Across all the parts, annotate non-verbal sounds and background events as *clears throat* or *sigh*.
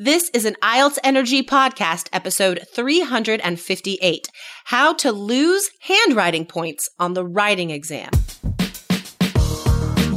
This is an IELTS Energy podcast, episode 358 How to Lose Handwriting Points on the Writing Exam.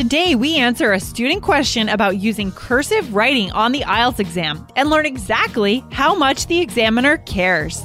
Today, we answer a student question about using cursive writing on the IELTS exam and learn exactly how much the examiner cares.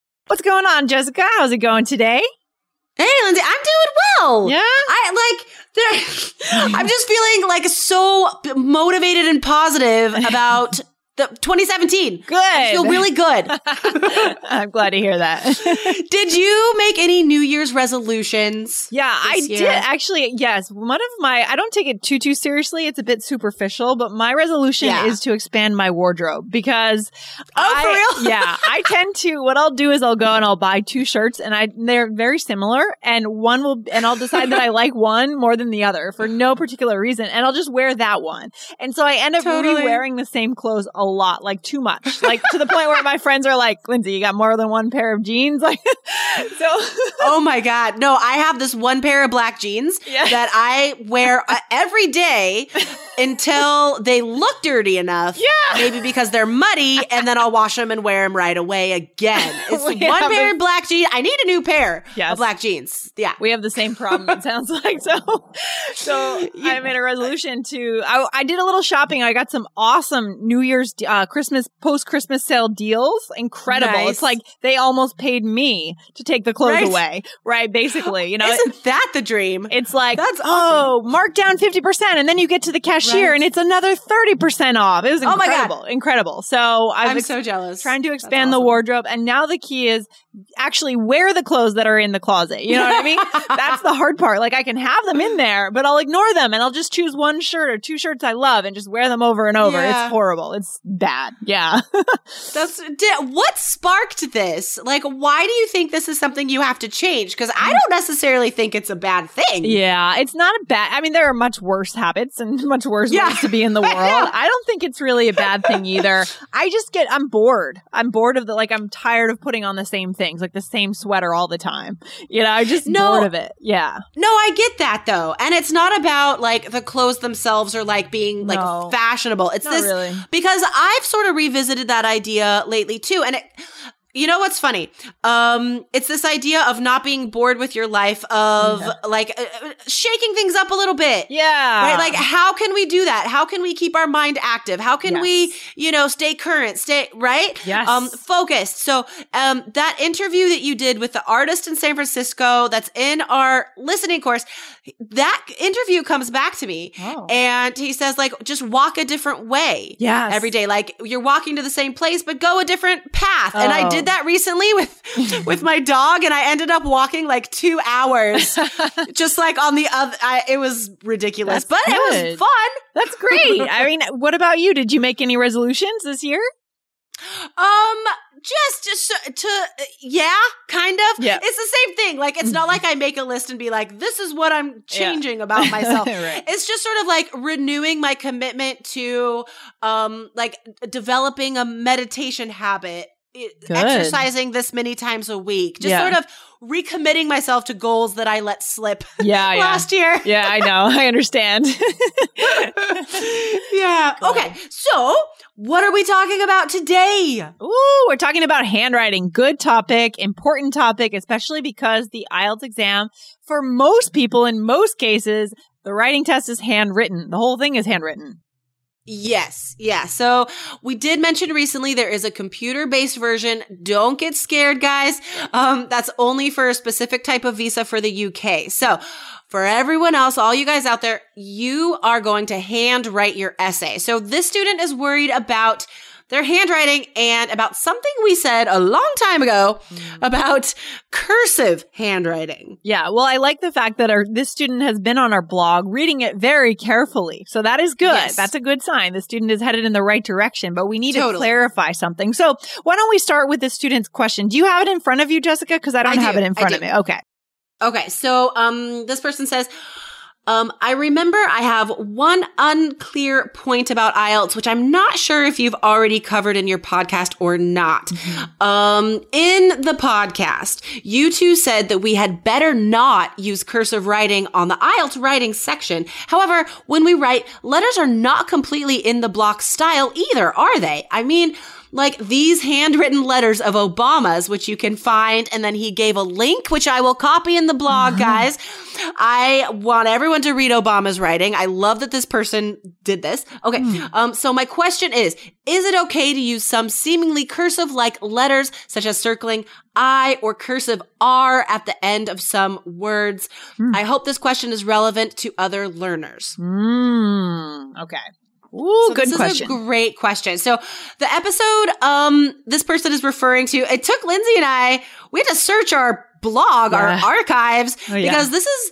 What's going on, Jessica? How's it going today? Hey, Lindsay, I'm doing well. Yeah? I like, *laughs* I'm just feeling like so motivated and positive about the 2017. Good. I feel really good. *laughs* I'm glad to hear that. *laughs* Did you make any New Year's resolutions? Yeah, I this did actually. Yes, one of my I don't take it too too seriously. It's a bit superficial, but my resolution Yeah. is to expand my wardrobe because Oh, I, for real? *laughs* yeah, I tend to. What I'll do is I'll go and I'll buy two shirts, and I they're very similar, and one will and I'll decide that I like one more than the other for no particular reason, and I'll just wear that one, and so I end up Totally. re-wearing the same clothes a lot, like too much, like to the point where my friends are like, "Lindsay, you got more than one pair of jeans," *laughs* like so. *laughs* Oh my God. No, I have this one pair of black jeans Yeah. that I wear uh, every day until they look dirty enough. Yeah. Maybe because they're muddy and then I'll wash them and wear them right away again. *laughs* It's one pair of black jeans. I need a new pair Yes. of black jeans. Yeah. We have the same problem. It sounds like so. So I made a resolution to. I, I did a little shopping. I got some awesome New Year's, uh, Christmas, post Christmas sale deals. Incredible. Nice. It's like they almost paid me to take the clothes Right. away. Right. Basically, you know. it- Isn't that the dream? it's like, That's oh, mark down 50%. And then you get to the cashier Right. and it's another 30% off. It was Oh my God. incredible. Incredible. So I've I'm ex- so jealous. trying to expand the wardrobe. And now the key is actually wear the clothes that are in the closet. You know what I mean? *laughs* That's the hard part. Like I can have them in there, but I'll ignore them and I'll just choose one shirt or two shirts I love and just wear them over and over. Yeah. It's horrible. It's bad. Yeah. *laughs* That's what sparked this. Like, why do you think this is something you have to change? Because I don't necessarily think it's a bad thing. yeah. It's not a bad, I mean, there are much worse habits and *laughs* much worse Yeah. ways to be in the world. I don't think it's really a bad thing either. I just get, I'm bored. I'm bored of the, like, I'm tired of putting on the same things, like the same sweater all the time. You know, I'm just No. bored of it. Yeah. No, I get that though. And it's not about like the clothes themselves or like being like No. fashionable. It's this really. because I've sort of revisited that idea lately too. And it, you know what's funny? Um, it's this idea of not being bored with your life, of Yeah. like uh, uh, shaking things up a little bit. Yeah. Right? Like, how can we do that? How can we keep our mind active? How can we, you know, stay current, stay, right? Yes. Um, focused. So, um, that interview that you did with the artist in San Francisco that's in our listening course, that interview comes back to me Oh. and he says, like, just walk a different way. Yeah. Every day. Like, you're walking to the same place, but go a different path. And I Oh. Did that recently with, *laughs* with my dog and I ended up walking like two hours *laughs* just like on the other, I, it was ridiculous, That's but it was fun. That's great. *laughs* I mean, what about you? Did you make any resolutions this year? Um, just, just to, yeah, kind of. Yeah. It's the same thing. Like, it's not like I make a list and be like, this is what I'm changing about myself. Right. It's just sort of like renewing my commitment to, um, like developing a meditation habit Good. exercising this many times a week. Just Yeah. sort of recommitting myself to goals that I let slip *laughs* Yeah, yeah. last year. *laughs* Yeah, I know. I understand. *laughs* yeah. Okay. So, what are we talking about today? Ooh, we're talking about handwriting. Good topic, important topic, especially because the IELTS exam, for most people in most cases, the writing test is handwritten. The whole thing is handwritten. Yes. Yeah. So we did mention recently there is a computer based version. Don't get scared, guys. Um, that's only for a specific type of visa for the UK. So for everyone else, all you guys out there, you are going to hand write your essay. So this student is worried about their handwriting and about something we said a long time ago about cursive handwriting. Yeah, well, I like the fact that our this student has been on our blog reading it very carefully. So that is good. Yes. That's a good sign. The student is headed in the right direction, but we need to clarify something. So why don't we start with the student's question? Do you have it in front of you, Jessica? Because I don't I have do. it in front of me. Okay. Okay, so um, this person says, um, I remember I have one unclear point about IELTS, which I'm not sure if you've already covered in your podcast or not. Um, in the podcast, you two said that we had better not use cursive writing on the IELTS writing section. However, when we write, letters are not completely in the block style either, are they? I mean, like these handwritten letters of Obama's, which you can find. And then he gave a link, which I will copy in the blog, guys. I want everyone to read Obama's writing. I love that this person did this. Okay. Um, so my question is, is it okay to use some seemingly cursive like letters, such as circling I or cursive R at the end of some words? I hope this question is relevant to other learners. Mm, okay. Ooh, So good this question. Is a great question. So the episode um this person is referring to, it took Lindsay and I, we had to search our blog, Yeah. our archives, Oh, yeah. because this is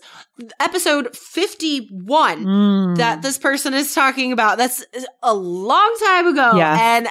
episode 51 Mm. that this person is talking about. That's a long time ago. Yeah. And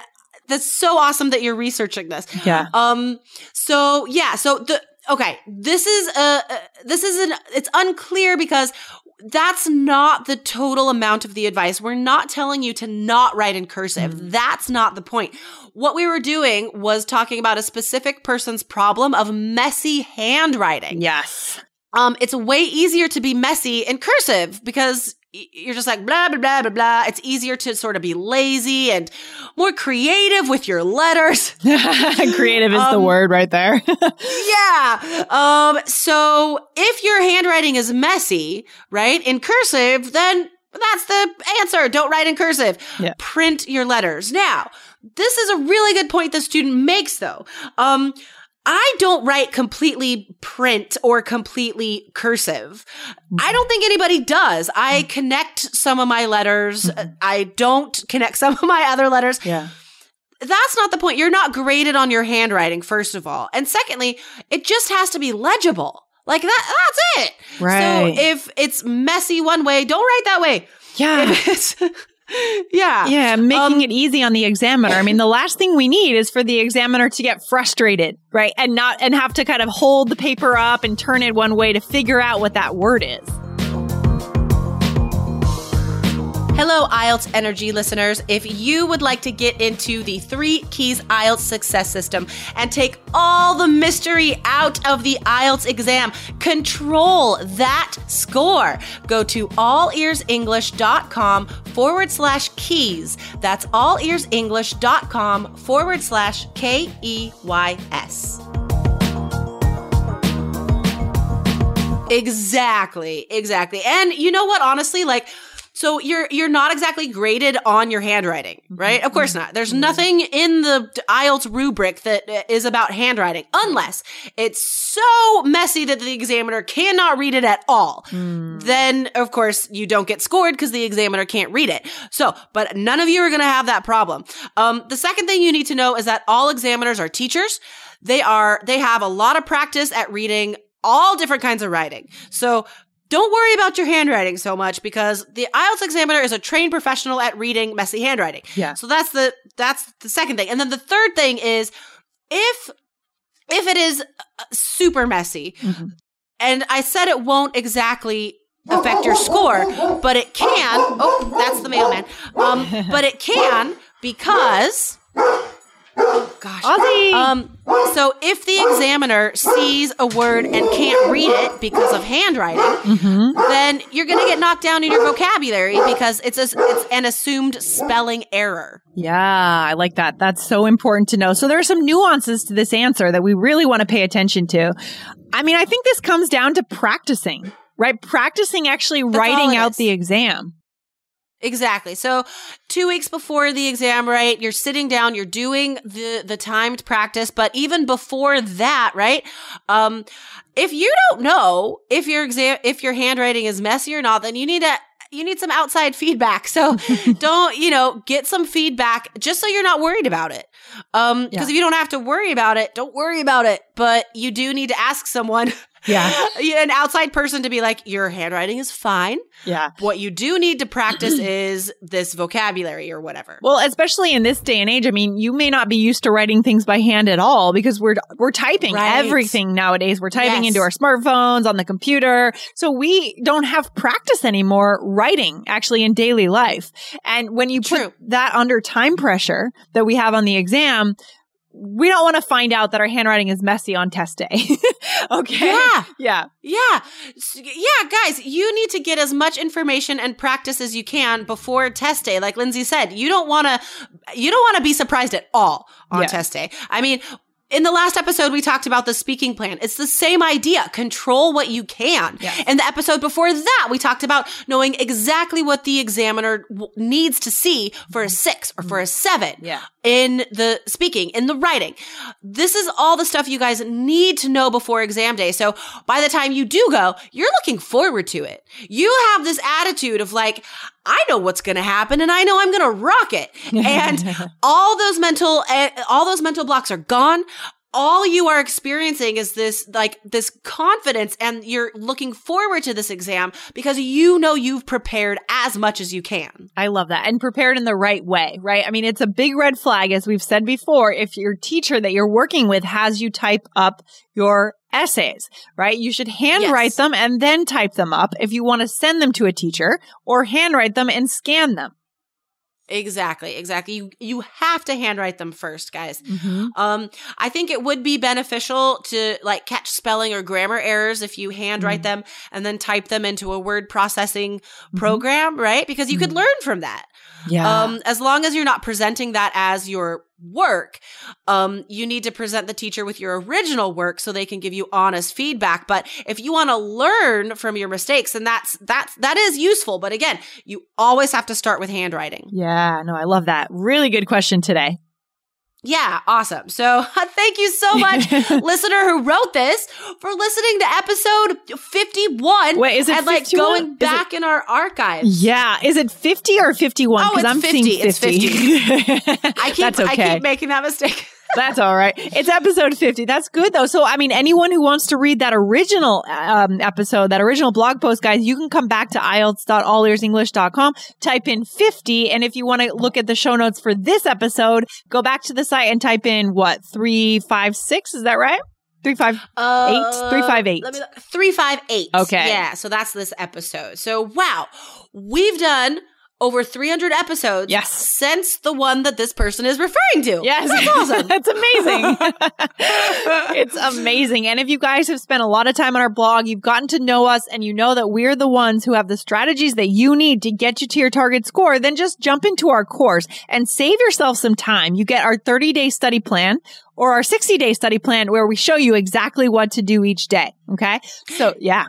that's so awesome that you're researching this. yeah. Um. So yeah. So the okay. This is a. Uh, this is an. It's unclear because that's not the total amount of the advice. We're not telling you to not write in cursive. That's not the point. What we were doing was talking about a specific person's problem of messy handwriting. Yes. Um, it's way easier to be messy in cursive because you're just like blah blah blah blah blah. It's easier to sort of be lazy and more creative with your letters. *laughs* Creative is the Um, word right there. *laughs* yeah. Um, so if your handwriting is messy, right, in cursive, then that's the answer. Don't write in cursive. Yeah. Print your letters. Now, this is a really good point the student makes though. Um, I don't write completely print or completely cursive. I don't think anybody does. I mm. connect some of my letters. Mm-hmm. I don't connect *laughs* some of my other letters yeah. that's not the point. You're not graded on your handwriting, first of all. And secondly, it just has to be legible. Like that, that's it. Right. So if it's messy one way, don't write that way. Yeah. If it's, *laughs* *laughs* yeah. Yeah, making Um, it easy on the examiner. I mean, the last thing we need is for the examiner to get frustrated, right? And not and have to kind of hold the paper up and turn it one way to figure out what that word is. Hello, IELTS Energy listeners. If you would like to get into the Three Keys IELTS Success System and take all the mystery out of the IELTS exam, control that score, go to allearsenglish.com forward slash keys. That's allearsenglish.com forward slash K E Y S. Exactly, exactly. And you know what? Honestly, like, so you're you're not exactly graded on your handwriting, right? Of course not. There's nothing in the IELTS rubric that uh, about handwriting, unless it's so messy that the examiner cannot read it at all. Then, of course, you don't get scored because the examiner can't read it. So, but none of you are going to have that problem. Um, the second thing you need to know is that all examiners are teachers. They are they have a lot of practice at reading all different kinds of writing. So don't worry about your handwriting so much because the IELTS examiner is a trained professional at reading messy handwriting. Yeah. So that's the that's the second thing. And then the third thing is if if it is uh, super messy and I said it won't exactly affect your score, but it can. Oh, that's the mailman. Um, but it can because Gosh. Um, so if the examiner sees a word and can't read it because of handwriting, Mm-hmm. then you're going to get knocked down in your vocabulary because it's a, it's an assumed spelling error. Yeah, I like that. That's so important to know. So there are some nuances to this answer that we really want to pay attention to. I mean, I think this comes down to practicing, right? Practicing actually all writing out is. the exam. Exactly. So, two weeks before the exam, right? You're sitting down, you're doing the the timed practice, but even before that, right? Um, if you don't know if your exam if your handwriting is messy or not, then you need to you need some outside feedback. So, *laughs* don't you know get some feedback just so you're not worried about it. Um, because if you don't have to worry about it, don't worry about it. But you do need to ask someone. Yeah. *laughs* an outside person to be like, your handwriting is fine. Yeah. What you do need to practice *clears throat* is this vocabulary or whatever. Well, especially in this day and age, I mean, you may not be used to writing things by hand at all because we're we're typing Right. everything nowadays. We're typing Yes. into our smartphones on the computer. So we don't have practice anymore writing actually in daily life. And when you True. put that under time pressure that we have on the exam, we don't want to find out that our handwriting is messy on test day. *laughs* okay. Yeah. Yeah. Yeah. Yeah, guys, you need to get as much information and practice as you can before test day. Like Lindsay said, you don't want to you don't want to be surprised at all on Yeah. test day. I mean, in the last episode, we talked about the speaking plan. It's the same idea. Control what you can. Yes. In the episode before that, we talked about knowing exactly what the examiner w- needs to see for a six or for a seven. Yeah. In the speaking, in the writing. This is all the stuff you guys need to know before exam day. So by the time you do go, you're looking forward to it. You have this attitude of like, I know what's going to happen and I know I'm going to rock it. *laughs* And all those mental, eh, all those mental blocks are gone. All you are experiencing is this, like, this confidence and you're looking forward to this exam because you know you've prepared as much as you can. I love that. And prepared in the right way, right? I mean, it's a big red flag, as we've said before, if your teacher that you're working with has you type up your essays, right? You should handwrite Yes. them and then type them up if you want to send them to a teacher or handwrite them and scan them. Exactly, exactly. You you have to handwrite them first, guys. Um, I think it would be beneficial to like catch spelling or grammar errors if you handwrite them and then type them into a word processing program, right? Because you could learn from that. Yeah. Um, as long as you're not presenting that as your work, um, you need to present the teacher with your original work so they can give you honest feedback. But if you want to learn from your mistakes, then that's that's that is useful. But again, you always have to start with handwriting. yeah. No, I love that. Really good question today. Yeah, awesome. So *laughs* thank you so much, *laughs* listener who wrote this, for listening to episode 51. Wait, is it And like 51? going Is it- back in our archives. Yeah. Is it 50 or 51? Oh, Because it's I'm 50. seeing It's 50. *laughs* I keep, That's I keep making that mistake. That's all right. It's episode 50. That's good though. So, I mean, anyone who wants to read that original um, episode, that original blog post, guys, you can come back to IELTS.allearsenglish.com, type in 50. And if you want to look at the show notes for this episode, go back to the site and type in what? 356? Is that right? 35. Uh, 358. Let me look. 358. Okay. Yeah, so that's this episode. So, wow. We've done over 300 episodes Yes. since the one that this person is referring to. Yes. That's awesome. *laughs* That's amazing. *laughs* it's amazing. And if you guys have spent a lot of time on our blog, you've gotten to know us and you know that we're the ones who have the strategies that you need to get you to your target score, then just jump into our course and save yourself some time. You get our 30 day study plan or our 60 day study plan where we show you exactly what to do each day. Okay. So yeah.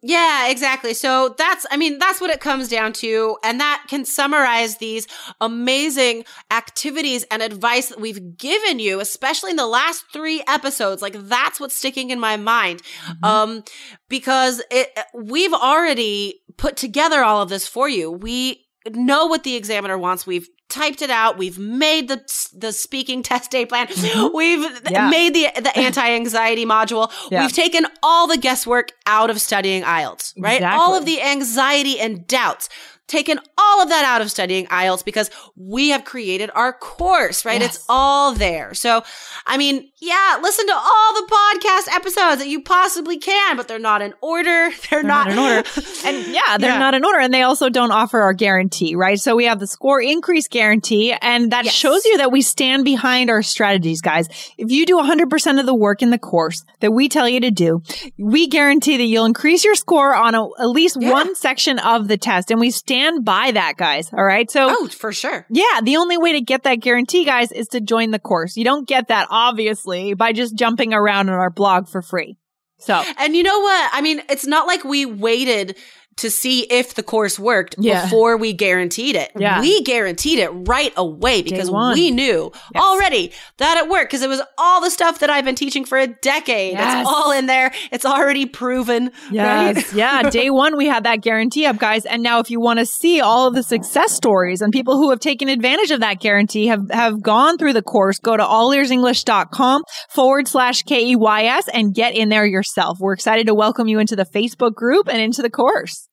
Yeah, exactly. So that's, I mean, that's what it comes down to. And that can summarize these amazing activities and advice that we've given you, especially in the last three episodes. Like that's what's sticking in my mind. Um, because it, we've already put together all of this for you. We know what the examiner wants. We've typed it out. We've made the the speaking *laughs* test day plan. Mm-hmm. We've Yeah. made the the *laughs* anti-anxiety module. Yeah. We've taken all the guesswork out of studying IELTS, right? All of the anxiety and doubts. Taken all of that out of studying IELTS because we have created our course, right? Yes. It's all there. So, I mean, yeah, listen to all the podcast episodes that you possibly can, but they're not in order. *laughs* They're, They're not, not in order. *laughs* And yeah, they're Yeah. not in order. And they also don't offer our guarantee, right? So we have the score increase guarantee, and that Yes. shows you that we stand behind our strategies, guys. If you do 100% of the work in the course that we tell you to do, we guarantee that you'll increase your score on a, at least Yeah. one section of the test. And we stand by that, guys. All right. So oh, for sure. yeah, the only way to get that guarantee, guys, is to join the course. You don't get that, obviously, by just jumping around on our blog for free. So And you know what? I mean, it's not like we waited to see if the course worked Yeah. before we guaranteed it. Yeah. We guaranteed it right away because we knew Yes. already that it worked because it was all the stuff that I've been teaching for a decade. Yes. It's all in there. It's already proven. Yes. Right? yeah. *laughs* Day one, we had that guarantee up, guys. And now if you want to see all of the success stories and people who have taken advantage of that guarantee have, have gone through the course, go to allearsenglish.com forward slash K-E-Y-S and get in there yourself. We're excited to welcome you into the Facebook group and into the course.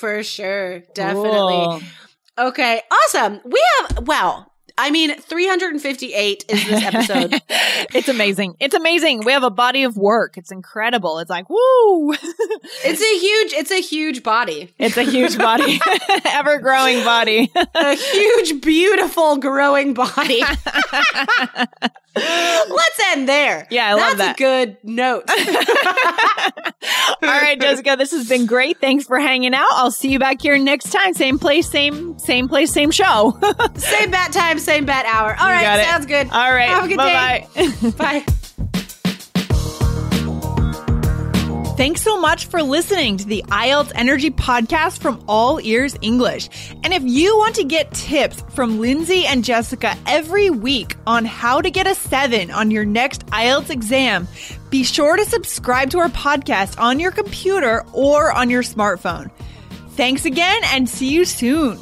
For sure. Definitely. Cool. Okay. Awesome. We have, wow. I mean, 358 is this episode. *laughs* it's amazing. It's amazing. We have a body of work. It's incredible. It's like, woo. *laughs* it's a huge, it's a huge body. it's a huge body, *laughs* ever growing body. a huge, beautiful, growing body. Let's end there. Yeah, I love That's that. a good note. All right, Jessica, this has been great. Thanks for hanging out. I'll see you back here next time. Same place, same same place, same show. same bat time, same bat hour. All You right, got it. sounds good. All right. Have a good bye day. *laughs* bye. Bye. Thanks so much for listening to the IELTS Energy Podcast from All Ears English. And if you want to get tips from Lindsay and Jessica every week on how to get a seven on your next IELTS exam, be sure to subscribe to our podcast on your computer or on your smartphone. Thanks again and see you soon.